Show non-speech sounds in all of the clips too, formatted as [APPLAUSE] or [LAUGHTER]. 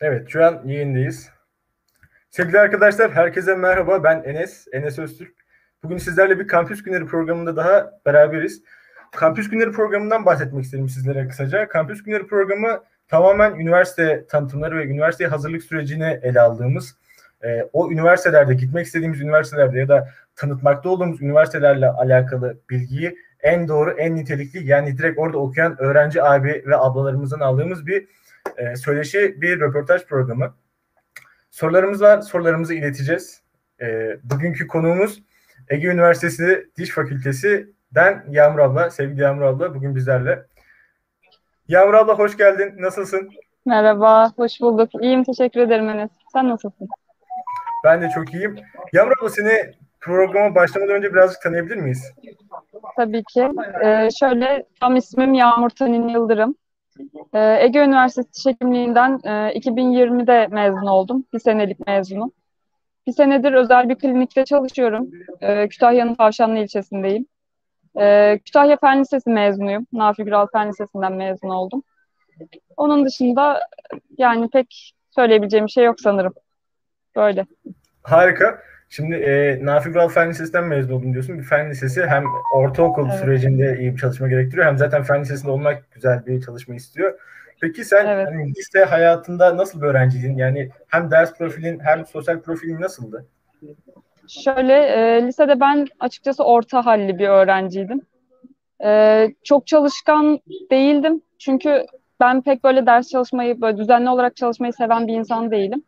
Evet, şu an yayındayız. Sevgili arkadaşlar, herkese merhaba. Ben Enes, Enes Öztürk. Bugün sizlerle bir Kampüs Günleri programında daha beraberiz. Kampüs Günleri programından bahsetmek istedim sizlere kısaca. Kampüs Günleri programı tamamen üniversite tanıtımları ve üniversiteye hazırlık sürecini ele aldığımız, e, o üniversitelerde, gitmek istediğimiz üniversitelerde ya da tanıtmakta olduğumuz üniversitelerle alakalı bilgiyi en doğru, en nitelikli yani direkt orada okuyan öğrenci abi ve ablalarımızdan aldığımız bir e, söyleşi, bir röportaj programı. Sorularımız var, sorularımızı ileteceğiz. E, bugünkü konuğumuz Ege Üniversitesi Diş Fakültesi'den Yağmur abla, sevgili Yağmur abla bugün bizlerle. Yağmur abla hoş geldin, nasılsın? Merhaba, hoş bulduk. İyiyim, teşekkür ederim Enes. Sen nasılsın? Ben de çok iyiyim. Yağmur abla seni programa başlamadan önce birazcık tanıyabilir miyiz? Tabii ki. Ee, şöyle, tam ismim Yağmur Tanin Yıldırım. Ee, Ege Üniversitesi Diş Hekimliği'nden e, 2020'de mezun oldum. Bir senelik mezunum. Bir senedir özel bir klinikte çalışıyorum. Ee, Kütahya'nın Tavşanlı ilçesindeyim. Ee, Kütahya Fen Lisesi mezunuyum. Nafi Güral Fen Lisesi'nden mezun oldum. Onun dışında yani pek söyleyebileceğim bir şey yok sanırım. Böyle. Harika. Şimdi e, Nafi Kural Fen Lisesi'nden mezun oldum diyorsun. Bir fen lisesi hem ortaokul Evet. sürecinde iyi bir çalışma gerektiriyor hem zaten fen lisesinde olmak güzel bir çalışma istiyor. Peki sen Evet. hani, lise hayatında nasıl bir öğrenciydin? Yani hem ders profilin hem sosyal profilin nasıldı? Şöyle, e, lisede ben açıkçası orta halli bir öğrenciydim. E, çok çalışkan değildim. Çünkü ben pek böyle ders çalışmayı, böyle düzenli olarak çalışmayı seven bir insan değilim.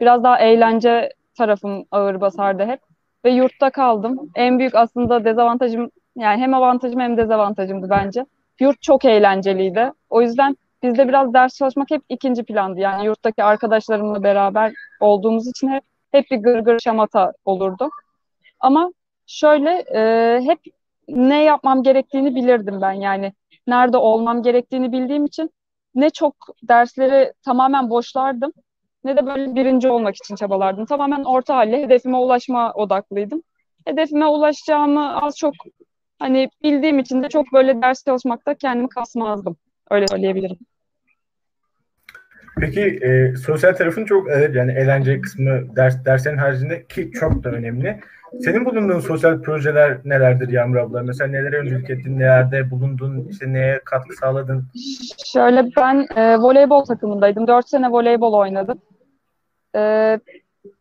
Biraz daha eğlence tarafım ağır basardı hep. Ve yurtta kaldım. En büyük aslında dezavantajım, yani hem avantajım hem dezavantajımdı bence. Yurt çok eğlenceliydi. O yüzden bizde biraz ders çalışmak hep ikinci plandı. Yani yurttaki arkadaşlarımla beraber olduğumuz için hep hep bir gırgır şamata olurdu. Ama şöyle e, hep ne yapmam gerektiğini bilirdim ben yani. Nerede olmam gerektiğini bildiğim için ne çok dersleri tamamen boşlardım ne de böyle birinci olmak için çabalardım. Tamamen orta halle hedefime ulaşma odaklıydım. Hedefime ulaşacağımı az çok hani bildiğim için de çok böyle ders çalışmakta kendimi kasmazdım. Öyle söyleyebilirim. Peki e, sosyal tarafın çok evet yani eğlence kısmı ders derslerin haricinde ki çok da önemli. Senin bulunduğun sosyal projeler nelerdir Yağmur abla? Mesela nelere öncülük ettin, nelerde bulundun, işte neye katkı sağladın? Şöyle ben e, voleybol takımındaydım. Dört sene voleybol oynadım. E,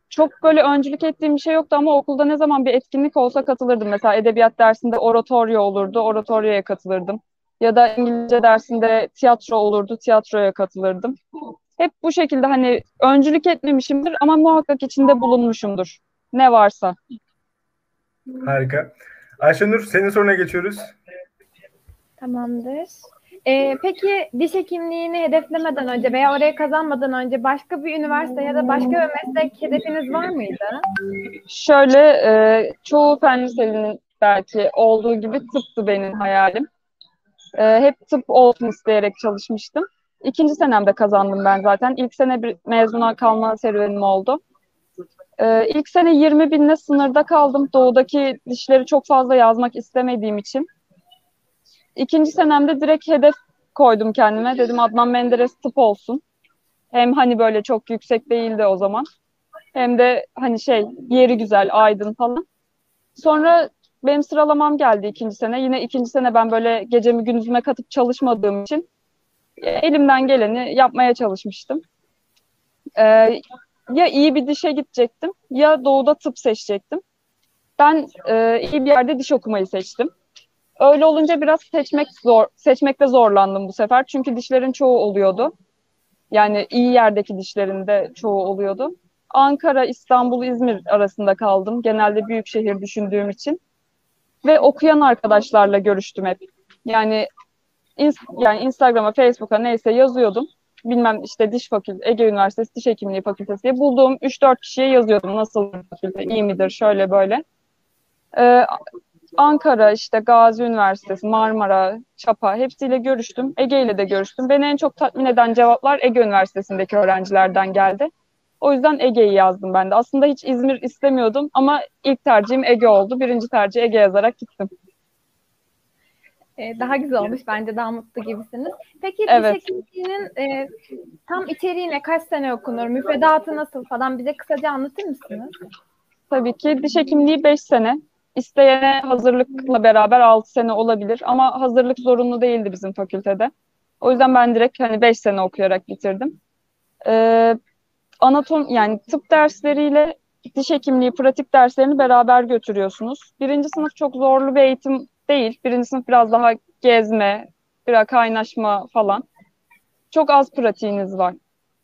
çok böyle öncülük ettiğim bir şey yoktu ama okulda ne zaman bir etkinlik olsa katılırdım. Mesela edebiyat dersinde oratoryo olurdu, oratoryoya katılırdım. Ya da İngilizce dersinde tiyatro olurdu, tiyatroya katılırdım. Hep bu şekilde hani öncülük etmemişimdir ama muhakkak içinde bulunmuşumdur. Ne varsa. Harika. Ayşenur senin soruna geçiyoruz. Tamamdır. Ee, peki diş hekimliğini hedeflemeden önce veya oraya kazanmadan önce başka bir üniversite ya da başka bir meslek hedefiniz var mıydı? Şöyle e, çoğu fen liselerinin belki olduğu gibi tıptı benim hayalim. E, hep tıp olsun isteyerek çalışmıştım. İkinci senemde kazandım ben zaten. İlk sene bir mezuna kalma serüvenim oldu. E, ilk sene 20 binle sınırda kaldım. Doğudaki dişleri çok fazla yazmak istemediğim için. İkinci senemde direkt hedef koydum kendime. Dedim Adnan Menderes tıp olsun. Hem hani böyle çok yüksek değildi o zaman. Hem de hani şey yeri güzel, aydın falan. Sonra benim sıralamam geldi ikinci sene. Yine ikinci sene ben böyle gecemi gündüzüme katıp çalışmadığım için e, elimden geleni yapmaya çalışmıştım. Ee, ya iyi bir dişe gidecektim ya doğuda tıp seçecektim. Ben e, iyi bir yerde diş okumayı seçtim. Öyle olunca biraz seçmek zor, seçmekte zorlandım bu sefer. Çünkü dişlerin çoğu oluyordu. Yani iyi yerdeki dişlerin de çoğu oluyordu. Ankara, İstanbul, İzmir arasında kaldım. Genelde büyük şehir düşündüğüm için. Ve okuyan arkadaşlarla görüştüm hep. Yani ins- yani Instagram'a, Facebook'a neyse yazıyordum. Bilmem işte diş fakültesi, Ege Üniversitesi Diş Hekimliği Fakültesi diye bulduğum 3-4 kişiye yazıyordum. Nasıl fakülte, iyi midir, şöyle böyle. Ee, Ankara, işte Gazi Üniversitesi, Marmara, Çapa hepsiyle görüştüm. Ege ile de görüştüm. Beni en çok tatmin eden cevaplar Ege Üniversitesi'ndeki öğrencilerden geldi. O yüzden Ege'yi yazdım ben de. Aslında hiç İzmir istemiyordum ama ilk tercihim Ege oldu. Birinci tercih Ege yazarak gittim. E, daha güzel olmuş bence daha mutlu gibisiniz. Peki Evet. diş hekimliğinin e, tam içeriğine kaç sene okunur? Müfredatı nasıl falan bize kısaca anlatır mısınız? Tabii ki diş hekimliği 5 sene. İsteyene hazırlıkla beraber 6 sene olabilir ama hazırlık zorunlu değildi bizim fakültede. O yüzden ben direkt hani 5 sene okuyarak bitirdim. Ee, anatom yani tıp dersleriyle diş hekimliği pratik derslerini beraber götürüyorsunuz. Birinci sınıf çok zorlu bir eğitim değil. Birinci sınıf biraz daha gezme, biraz kaynaşma falan. Çok az pratiğiniz var.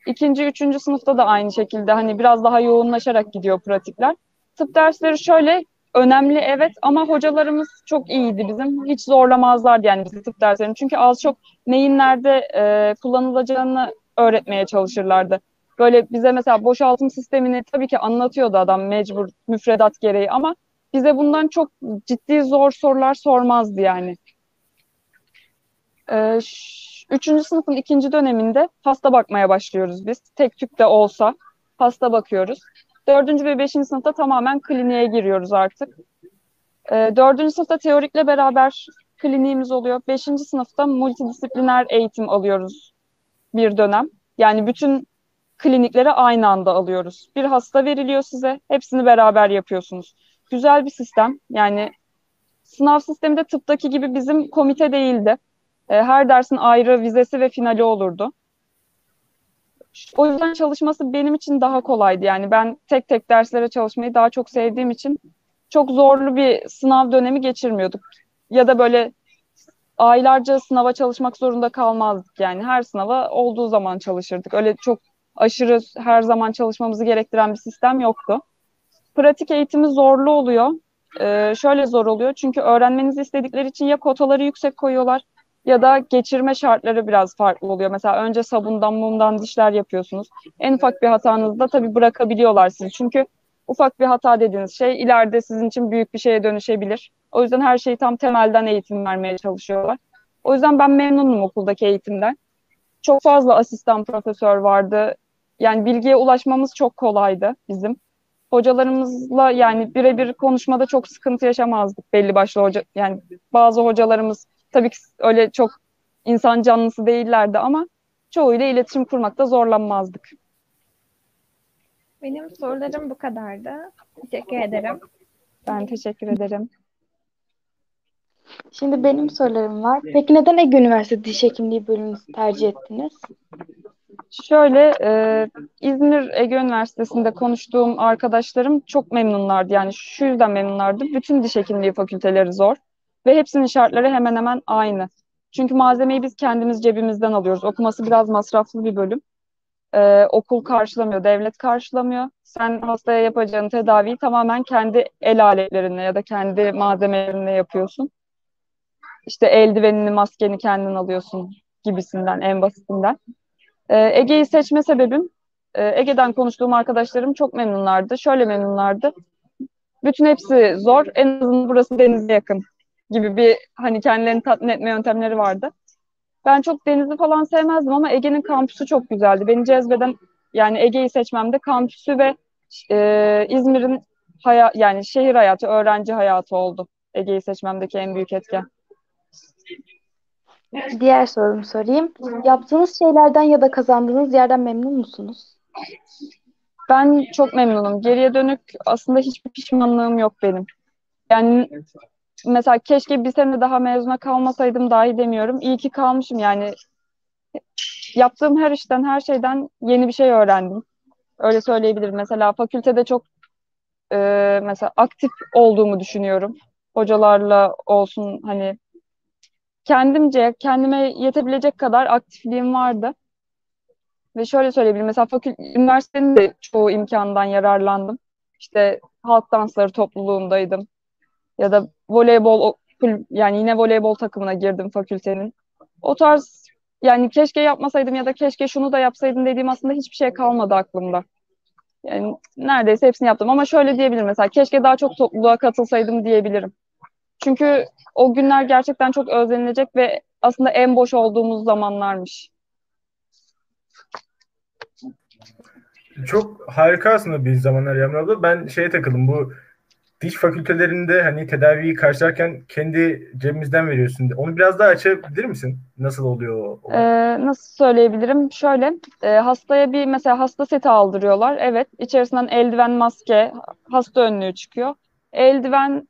İkinci, üçüncü sınıfta da aynı şekilde hani biraz daha yoğunlaşarak gidiyor pratikler. Tıp dersleri şöyle önemli evet ama hocalarımız çok iyiydi bizim. Hiç zorlamazlardı yani bizi tıp derslerini. Çünkü az çok neyin nerede e, kullanılacağını öğretmeye çalışırlardı. Böyle bize mesela boşaltım sistemini tabii ki anlatıyordu adam mecbur müfredat gereği ama bize bundan çok ciddi zor sorular sormazdı yani. Ş- üçüncü sınıfın ikinci döneminde hasta bakmaya başlıyoruz biz. Tek tük de olsa hasta bakıyoruz. Dördüncü ve beşinci sınıfta tamamen kliniğe giriyoruz artık. Ee, dördüncü sınıfta teorikle beraber kliniğimiz oluyor. Beşinci sınıfta multidisipliner eğitim alıyoruz bir dönem. Yani bütün klinikleri aynı anda alıyoruz. Bir hasta veriliyor size, hepsini beraber yapıyorsunuz. Güzel bir sistem. Yani sınav sistemi de tıptaki gibi bizim komite değildi. E, Her dersin ayrı vizesi ve finali olurdu. O yüzden çalışması benim için daha kolaydı. Yani ben tek tek derslere çalışmayı daha çok sevdiğim için çok zorlu bir sınav dönemi geçirmiyorduk. Ya da böyle aylarca sınava çalışmak zorunda kalmazdık. Yani her sınava olduğu zaman çalışırdık. Öyle çok aşırı her zaman çalışmamızı gerektiren bir sistem yoktu. Pratik eğitimi zorlu oluyor. Ee, şöyle zor oluyor. Çünkü öğrenmenizi istedikleri için ya kotaları yüksek koyuyorlar ya da geçirme şartları biraz farklı oluyor. Mesela önce sabundan, mumdan dişler yapıyorsunuz. En ufak bir hatanızda tabii bırakabiliyorlar sizi. Çünkü ufak bir hata dediğiniz şey ileride sizin için büyük bir şeye dönüşebilir. O yüzden her şeyi tam temelden eğitim vermeye çalışıyorlar. O yüzden ben memnunum okuldaki eğitimden. Çok fazla asistan profesör vardı. Yani bilgiye ulaşmamız çok kolaydı bizim. Hocalarımızla yani birebir konuşmada çok sıkıntı yaşamazdık belli başlı hoca. Yani bazı hocalarımız tabii ki öyle çok insan canlısı değillerdi ama çoğuyla iletişim kurmakta zorlanmazdık. Benim sorularım bu kadardı. Teşekkür ederim. Ben teşekkür ederim. Şimdi benim sorularım var. Peki neden Ege Üniversitesi Diş Hekimliği bölümünü tercih ettiniz? Şöyle e, İzmir Ege Üniversitesi'nde konuştuğum arkadaşlarım çok memnunlardı. Yani şu yüzden memnunlardı. Bütün diş hekimliği fakülteleri zor ve hepsinin şartları hemen hemen aynı. Çünkü malzemeyi biz kendimiz cebimizden alıyoruz. Okuması biraz masraflı bir bölüm. E, okul karşılamıyor, devlet karşılamıyor. Sen hastaya yapacağın tedaviyi tamamen kendi el aletlerinle ya da kendi malzemelerinle yapıyorsun. İşte eldivenini, maskeni kendin alıyorsun gibisinden, en basitinden. Ee, Ege'yi seçme sebebim, e, Ege'den konuştuğum arkadaşlarım çok memnunlardı. Şöyle memnunlardı. Bütün hepsi zor. En azından burası denize yakın gibi bir hani kendilerini tatmin etme yöntemleri vardı. Ben çok denizi falan sevmezdim ama Ege'nin kampüsü çok güzeldi. Beni cezbeden yani Ege'yi seçmemde kampüsü ve e, İzmir'in haya, yani şehir hayatı, öğrenci hayatı oldu. Ege'yi seçmemdeki en büyük etken. Diğer sorumu sorayım. Yaptığınız şeylerden ya da kazandığınız yerden memnun musunuz? Ben çok memnunum. Geriye dönük aslında hiçbir pişmanlığım yok benim. Yani mesela keşke bir sene daha mezuna kalmasaydım dahi demiyorum. İyi ki kalmışım yani. Yaptığım her işten, her şeyden yeni bir şey öğrendim. Öyle söyleyebilirim. Mesela fakültede çok e, mesela aktif olduğumu düşünüyorum. Hocalarla olsun hani kendimce kendime yetebilecek kadar aktifliğim vardı. Ve şöyle söyleyebilirim. Mesela fakül üniversitenin de çoğu imkandan yararlandım. İşte halk dansları topluluğundaydım. Ya da voleybol yani yine voleybol takımına girdim fakültenin. O tarz yani keşke yapmasaydım ya da keşke şunu da yapsaydım dediğim aslında hiçbir şey kalmadı aklımda. Yani neredeyse hepsini yaptım ama şöyle diyebilirim mesela keşke daha çok topluluğa katılsaydım diyebilirim. Çünkü o günler gerçekten çok özlenilecek ve aslında en boş olduğumuz zamanlarmış. Çok harika aslında bir zamanlar Yağmur abla. Ben şeye takıldım bu diş fakültelerinde hani tedaviyi karşılarken kendi cebimizden veriyorsun. Onu biraz daha açabilir misin? Nasıl oluyor? Ee, nasıl söyleyebilirim? Şöyle, e, hastaya bir mesela hasta seti aldırıyorlar. Evet, içerisinden eldiven, maske, hasta önlüğü çıkıyor. Eldiven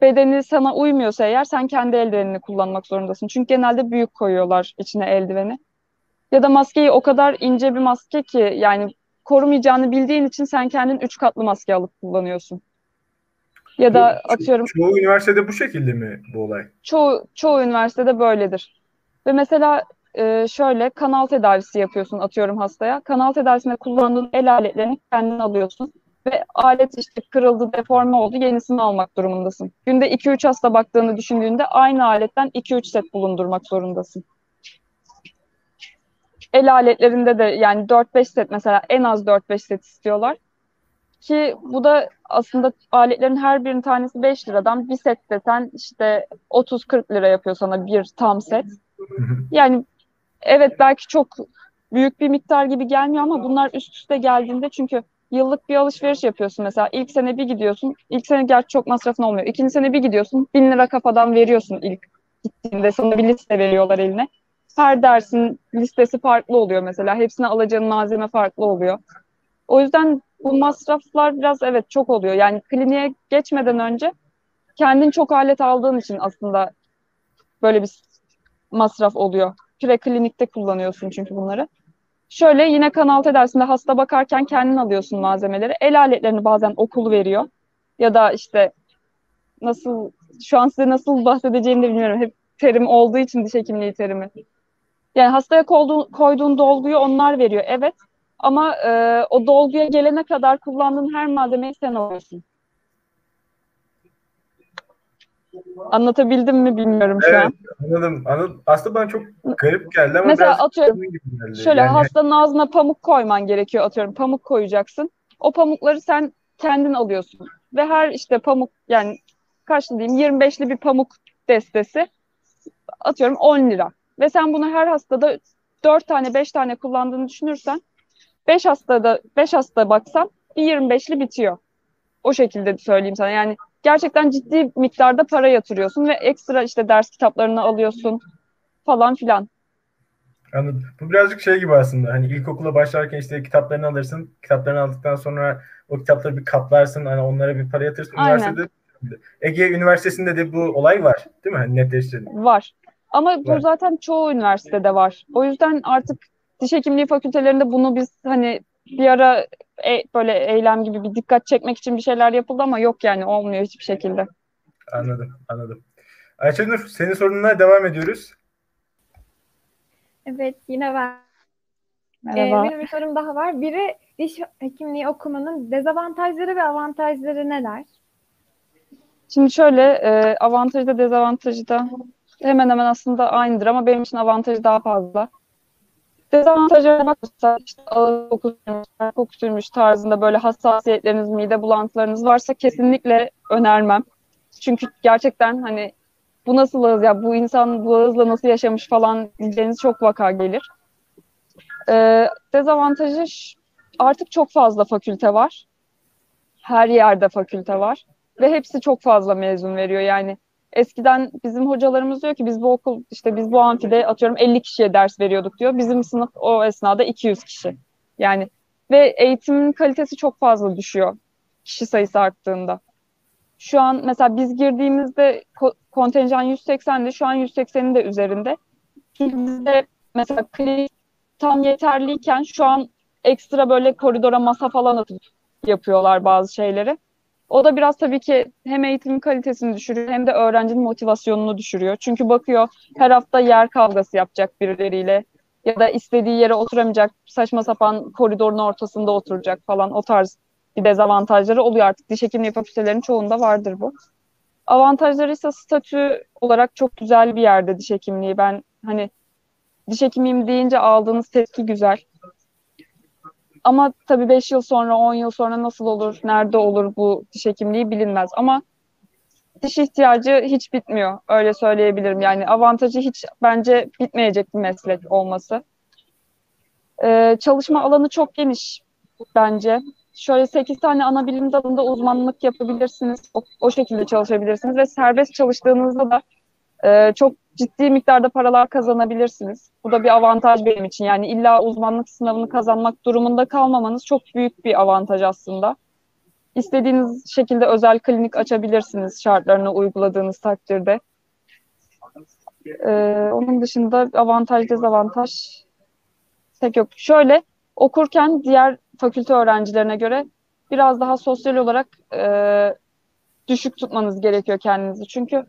bedeni sana uymuyorsa eğer sen kendi eldivenini kullanmak zorundasın. Çünkü genelde büyük koyuyorlar içine eldiveni. Ya da maskeyi o kadar ince bir maske ki yani korumayacağını bildiğin için sen kendin üç katlı maske alıp kullanıyorsun. Ya da Bu- atıyorum Çoğu üniversitede bu şekilde mi bu olay? çoğu çoğu üniversitede böyledir. Ve mesela e, şöyle kanal tedavisi yapıyorsun atıyorum hastaya. Kanal tedavisinde kullandığın el aletlerini kendin alıyorsun. Ve alet işte kırıldı, deforme oldu, yenisini almak durumundasın. Günde 2-3 hasta baktığını düşündüğünde aynı aletten 2-3 set bulundurmak zorundasın. El aletlerinde de yani 4-5 set mesela en az 4-5 set istiyorlar. Ki bu da aslında aletlerin her birinin tanesi 5 liradan bir set desen işte 30-40 lira yapıyor sana bir tam set. Yani evet belki çok büyük bir miktar gibi gelmiyor ama bunlar üst üste geldiğinde çünkü yıllık bir alışveriş yapıyorsun mesela. İlk sene bir gidiyorsun. İlk sene gerçi çok masrafın olmuyor. İkinci sene bir gidiyorsun. Bin lira kafadan veriyorsun ilk gittiğinde. Sana bir liste veriyorlar eline. Her dersin listesi farklı oluyor mesela. Hepsine alacağın malzeme farklı oluyor. O yüzden bu masraflar biraz evet çok oluyor. Yani kliniğe geçmeden önce kendin çok alet aldığın için aslında böyle bir masraf oluyor. Preklinikte kullanıyorsun çünkü bunları. Şöyle yine kanal tedavisinde hasta bakarken kendin alıyorsun malzemeleri. El aletlerini bazen okul veriyor. Ya da işte nasıl şu an size nasıl bahsedeceğimi de bilmiyorum. Hep terim olduğu için diş hekimliği terimi. Yani hastaya koyduğun, koyduğun dolguyu onlar veriyor. Evet. Ama e, o dolguya gelene kadar kullandığın her malzemeyi sen alıyorsun. Anlatabildim mi bilmiyorum şu Evet, an. anladım, anladım. Aslında bana çok garip geldi ama Mesela atıyorum. Şöyle Yani hastanın ağzına pamuk koyman gerekiyor atıyorum. Pamuk koyacaksın. O pamukları sen kendin alıyorsun. Ve her işte pamuk yani kaçlı diyeyim 25'li bir pamuk destesi atıyorum 10 lira. Ve sen bunu her hastada 4 tane 5 tane kullandığını düşünürsen 5 hastada 5 hasta baksan bir 25'li bitiyor. O şekilde söyleyeyim sana. Yani gerçekten ciddi miktarda para yatırıyorsun ve ekstra işte ders kitaplarını alıyorsun falan filan. Anladım. Bu birazcık şey gibi aslında. Hani ilkokula başlarken işte kitaplarını alırsın. Kitaplarını aldıktan sonra o kitapları bir kaplarsın. Hani onlara bir para yatırırsın. Aynen. Üniversitede Ege Üniversitesi'nde de bu olay var. Değil mi? Hani netleştirelim. Var. Ama bu Var. zaten çoğu üniversitede var. O yüzden artık diş hekimliği fakültelerinde bunu biz hani bir ara e- böyle eylem gibi bir dikkat çekmek için bir şeyler yapıldı ama yok yani olmuyor hiçbir şekilde. Anladım. Anladım. Ayşenur senin sorununa devam ediyoruz. Evet yine ben. Ee, Merhaba. benim bir sorum daha var. Biri diş hekimliği okumanın dezavantajları ve avantajları neler? Şimdi şöyle e, avantajı da dezavantajı da hemen hemen aslında aynıdır ama benim için avantajı daha fazla. Dezavantajlarına bakarsak işte ağız ter kokusu tarzında böyle hassasiyetleriniz, mide bulantılarınız varsa kesinlikle önermem. Çünkü gerçekten hani bu nasıl ağız ya bu insan bu ağızla nasıl yaşamış falan diyeceğiniz çok vaka gelir. Ee, dezavantajı artık çok fazla fakülte var. Her yerde fakülte var ve hepsi çok fazla mezun veriyor. Yani eskiden bizim hocalarımız diyor ki biz bu okul işte biz bu amfide atıyorum 50 kişiye ders veriyorduk diyor. Bizim sınıf o esnada 200 kişi. Yani ve eğitimin kalitesi çok fazla düşüyor kişi sayısı arttığında. Şu an mesela biz girdiğimizde ko- kontenjan 180'di. Şu an 180'in de üzerinde. Bizde mesela klinik tam yeterliyken şu an ekstra böyle koridora masa falan atıp yapıyorlar bazı şeyleri. O da biraz tabii ki hem eğitimin kalitesini düşürüyor hem de öğrencinin motivasyonunu düşürüyor. Çünkü bakıyor her hafta yer kavgası yapacak birileriyle ya da istediği yere oturamayacak, saçma sapan koridorun ortasında oturacak falan o tarz bir dezavantajları oluyor artık. Diş hekimliği fakültelerinin çoğunda vardır bu. Avantajları ise statü olarak çok güzel bir yerde diş hekimliği. Ben hani diş hekimiyim deyince aldığınız tepki güzel. Ama tabii 5 yıl sonra, 10 yıl sonra nasıl olur, nerede olur bu diş hekimliği bilinmez. Ama diş ihtiyacı hiç bitmiyor, öyle söyleyebilirim. Yani avantajı hiç bence bitmeyecek bir meslek olması. Ee, çalışma alanı çok geniş bence. şöyle 8 tane ana bilim dalında uzmanlık yapabilirsiniz. O, o şekilde çalışabilirsiniz ve serbest çalıştığınızda da e, çok ciddi miktarda paralar kazanabilirsiniz. Bu da bir avantaj benim için. Yani illa uzmanlık sınavını kazanmak durumunda kalmamanız çok büyük bir avantaj aslında. İstediğiniz şekilde özel klinik açabilirsiniz şartlarını uyguladığınız takdirde. Ee, onun dışında avantaj dezavantaj pek yok. Şöyle okurken diğer fakülte öğrencilerine göre biraz daha sosyal olarak e, düşük tutmanız gerekiyor kendinizi. Çünkü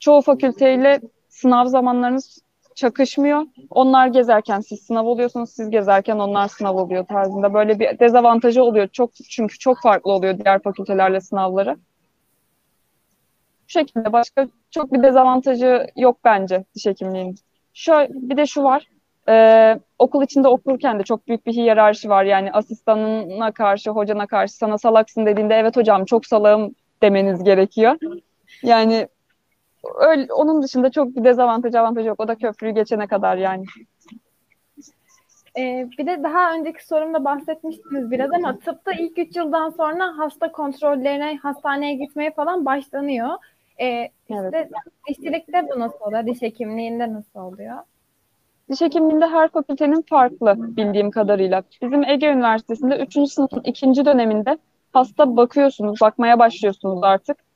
çoğu fakülteyle sınav zamanlarınız çakışmıyor. Onlar gezerken siz sınav oluyorsunuz, siz gezerken onlar sınav oluyor tarzında. Böyle bir dezavantajı oluyor. Çok çünkü çok farklı oluyor diğer fakültelerle sınavları. Bu şekilde başka çok bir dezavantajı yok bence diş hekimliğinin. Şöyle bir de şu var. Ee, okul içinde okurken de çok büyük bir hiyerarşi var. Yani asistanına karşı, hocana karşı sana salaksın dediğinde evet hocam çok salağım demeniz gerekiyor. Yani öyle, onun dışında çok bir dezavantaj avantajı yok. O da köprüyü geçene kadar yani. Ee, bir de daha önceki sorumda bahsetmiştiniz biraz ama tıpta ilk 3 yıldan sonra hasta kontrollerine, hastaneye gitmeye falan başlanıyor. Ee, işte Evet. dişçilikte bu nasıl oluyor? Diş hekimliğinde nasıl oluyor? Diş hekimliğinde her fakültenin farklı bildiğim kadarıyla. Bizim Ege Üniversitesi'nde 3. sınıfın ikinci döneminde hasta bakıyorsunuz, bakmaya başlıyorsunuz artık.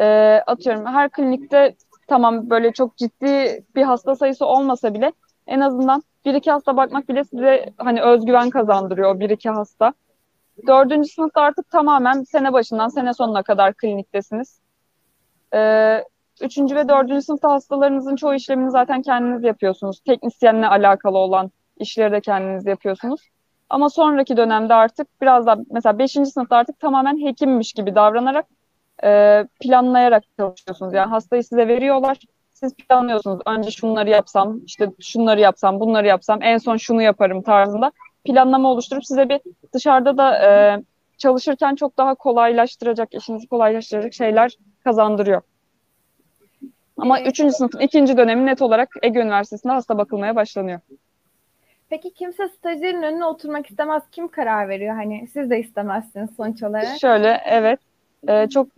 Ee, atıyorum her klinikte tamam böyle çok ciddi bir hasta sayısı olmasa bile en azından bir iki hasta bakmak bile size hani özgüven kazandırıyor bir iki hasta. Dördüncü sınıfta artık tamamen sene başından sene sonuna kadar kliniktesiniz. Ee, üçüncü ve dördüncü sınıfta hastalarınızın çoğu işlemini zaten kendiniz yapıyorsunuz. Teknisyenle alakalı olan işleri de kendiniz yapıyorsunuz. Ama sonraki dönemde artık biraz daha mesela beşinci sınıfta artık tamamen hekimmiş gibi davranarak e, planlayarak çalışıyorsunuz. Yani hastayı size veriyorlar. Siz planlıyorsunuz. Önce şunları yapsam, işte şunları yapsam, bunları yapsam, en son şunu yaparım tarzında planlama oluşturup size bir dışarıda da e, çalışırken çok daha kolaylaştıracak, işinizi kolaylaştıracak şeyler kazandırıyor. Ama üçüncü sınıfın ikinci dönemi net olarak Ege Üniversitesi'nde hasta bakılmaya başlanıyor. Peki kimse stajyerin önüne oturmak istemez. Kim karar veriyor? Hani siz de istemezsiniz sonuç olarak. Şöyle evet e, çok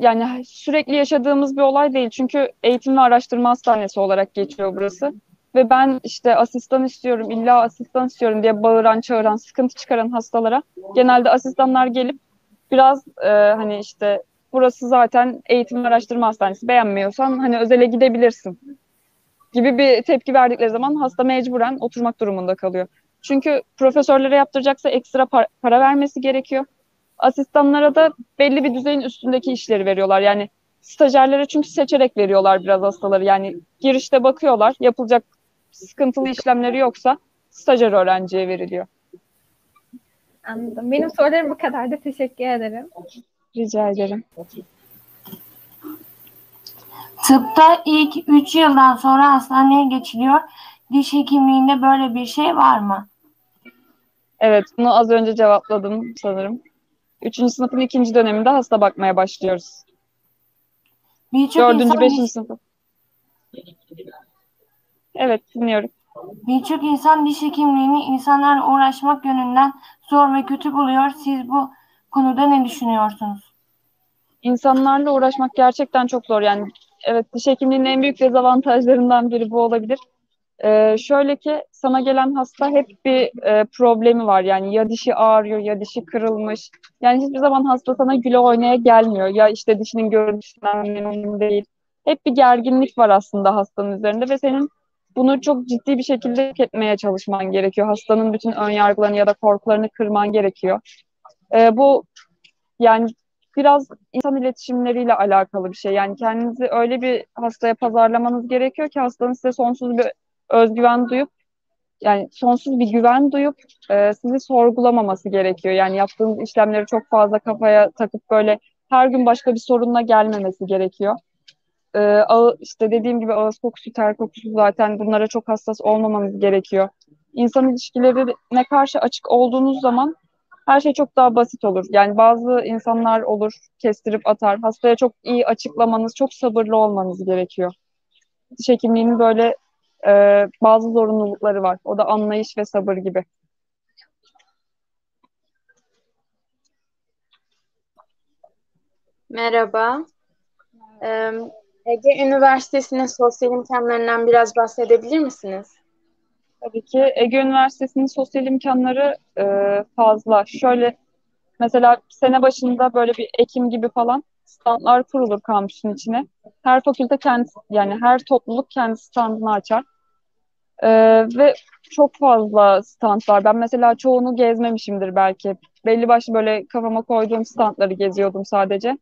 yani sürekli yaşadığımız bir olay değil çünkü eğitim ve araştırma hastanesi olarak geçiyor burası ve ben işte asistan istiyorum illa asistan istiyorum diye bağıran çağıran sıkıntı çıkaran hastalara genelde asistanlar gelip biraz e, hani işte burası zaten eğitim ve araştırma hastanesi beğenmiyorsan hani özele gidebilirsin gibi bir tepki verdikleri zaman hasta mecburen oturmak durumunda kalıyor. Çünkü profesörlere yaptıracaksa ekstra par- para vermesi gerekiyor. Asistanlara da belli bir düzeyin üstündeki işleri veriyorlar. Yani stajyerlere çünkü seçerek veriyorlar biraz hastaları. Yani girişte bakıyorlar, yapılacak sıkıntılı işlemleri yoksa stajyer öğrenciye veriliyor. Anladım. Benim sorularım bu kadar da teşekkür ederim. Rica ederim. Tıpta ilk 3 yıldan sonra hastaneye geçiliyor. Diş hekimliğinde böyle bir şey var mı? Evet, bunu az önce cevapladım sanırım. Üçüncü sınıfın ikinci döneminde hasta bakmaya başlıyoruz. Birçok Dördüncü, insan, beşinci diş, sınıf. Evet, dinliyorum. birçok insan diş hekimliğini insanlarla uğraşmak yönünden zor ve kötü buluyor. Siz bu konuda ne düşünüyorsunuz? İnsanlarla uğraşmak gerçekten çok zor. Yani evet diş hekimliğinin en büyük dezavantajlarından biri bu olabilir. Ee, şöyle ki sana gelen hasta hep bir e, problemi var. Yani ya dişi ağrıyor ya dişi kırılmış. Yani hiçbir zaman hasta sana güle oynaya gelmiyor. Ya işte dişinin görünüşünden memnun değil. Hep bir gerginlik var aslında hastanın üzerinde ve senin bunu çok ciddi bir şekilde etmeye çalışman gerekiyor. Hastanın bütün ön yargılarını ya da korkularını kırman gerekiyor. Ee, bu yani biraz insan iletişimleriyle alakalı bir şey. Yani kendinizi öyle bir hastaya pazarlamanız gerekiyor ki hastanın size sonsuz bir özgüven duyup yani sonsuz bir güven duyup e, sizi sorgulamaması gerekiyor. Yani yaptığınız işlemleri çok fazla kafaya takıp böyle her gün başka bir sorunla gelmemesi gerekiyor. E, işte dediğim gibi ağız kokusu, ter kokusu zaten bunlara çok hassas olmamanız gerekiyor. İnsan ilişkilerine karşı açık olduğunuz zaman her şey çok daha basit olur. Yani bazı insanlar olur kestirip atar. Hastaya çok iyi açıklamanız, çok sabırlı olmanız gerekiyor. Diş hekimliğinin böyle e, bazı zorunlulukları var. O da anlayış ve sabır gibi. Merhaba. Ee, Ege Üniversitesi'nin sosyal imkanlarından biraz bahsedebilir misiniz? Tabii ki Ege Üniversitesi'nin sosyal imkanları e, fazla. Şöyle mesela sene başında böyle bir Ekim gibi falan standlar kurulur kampüsün içine. Her fakülte kendi yani her topluluk kendi standını açar. E, ve çok fazla stand var. Ben mesela çoğunu gezmemişimdir belki. Belli başlı böyle kafama koyduğum standları geziyordum sadece.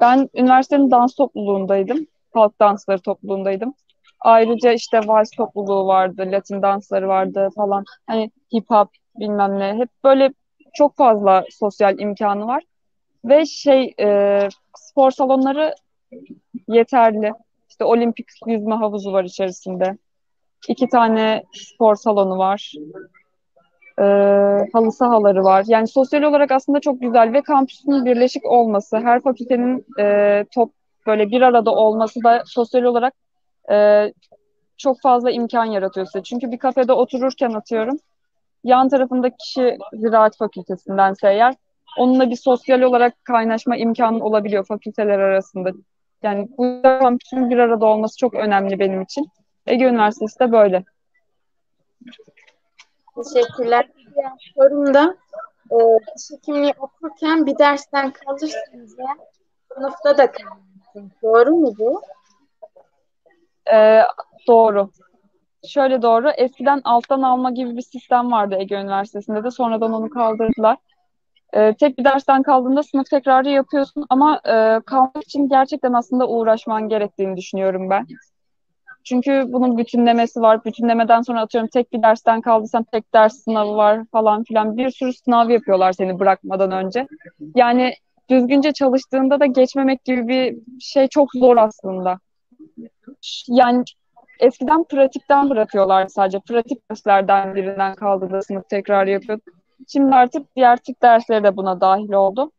Ben üniversitenin dans topluluğundaydım. Halk dansları topluluğundaydım. Ayrıca işte vals topluluğu vardı, Latin dansları vardı falan. Hani hip hop bilmem ne. Hep böyle çok fazla sosyal imkanı var. Ve şey e, spor salonları yeterli. İşte olimpik yüzme havuzu var içerisinde. İki tane spor salonu var. E, halı sahaları var. Yani sosyal olarak aslında çok güzel ve kampüsün birleşik olması, her fakültenin e, top böyle bir arada olması da sosyal olarak e, çok fazla imkan yaratıyor size. Çünkü bir kafede otururken atıyorum, yan tarafındaki kişi Ziraat Fakültesindense eğer, onunla bir sosyal olarak kaynaşma imkanı olabiliyor fakülteler arasında. Yani bu kampüsün bir arada olması çok önemli benim için. Ege Üniversitesi de böyle. Teşekkürler. Diğer sorum da e, diş hekimliği okurken bir dersten kalırsanız eğer sınıfta da kalırsınız. Doğru mu bu? Ee, doğru. Şöyle doğru. Eskiden alttan alma gibi bir sistem vardı Ege Üniversitesi'nde de. Sonradan onu kaldırdılar. Ee, tek bir dersten kaldığında sınıf tekrarı yapıyorsun ama e, kalmak için gerçekten aslında uğraşman gerektiğini düşünüyorum ben. Çünkü bunun bütünlemesi var. Bütünlemeden sonra atıyorum tek bir dersten kaldıysan tek ders sınavı var falan filan. Bir sürü sınav yapıyorlar seni bırakmadan önce. Yani düzgünce çalıştığında da geçmemek gibi bir şey çok zor aslında. Yani eskiden pratikten bırakıyorlar sadece. Pratik derslerden birinden kaldığında sınıf tekrar yapıyorduk. Şimdi artık diğer tip dersleri de buna dahil oldu.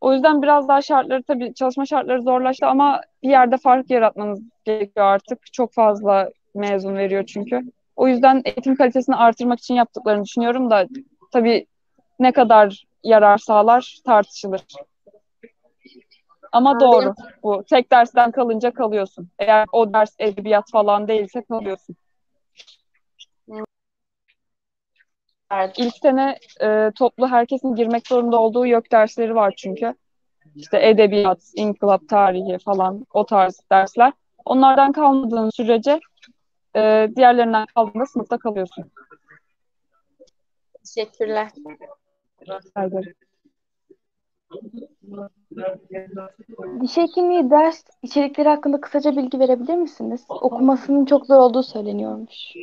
O yüzden biraz daha şartları tabii çalışma şartları zorlaştı ama bir yerde fark yaratmanız gerekiyor artık. Çok fazla mezun veriyor çünkü. O yüzden eğitim kalitesini artırmak için yaptıklarını düşünüyorum da tabii ne kadar yarar sağlar tartışılır. Ama doğru bu. Tek dersten kalınca kalıyorsun. Eğer o ders edebiyat falan değilse kalıyorsun. İlk sene e, toplu herkesin girmek zorunda olduğu yok dersleri var çünkü. İşte edebiyat, inkılap tarihi falan o tarz dersler. Onlardan kalmadığın sürece e, diğerlerinden kaldığında sınıfta kalıyorsun. Teşekkürler. Ederim. Diş hekimliği ders içerikleri hakkında kısaca bilgi verebilir misiniz? Okumasının çok zor olduğu söyleniyormuş.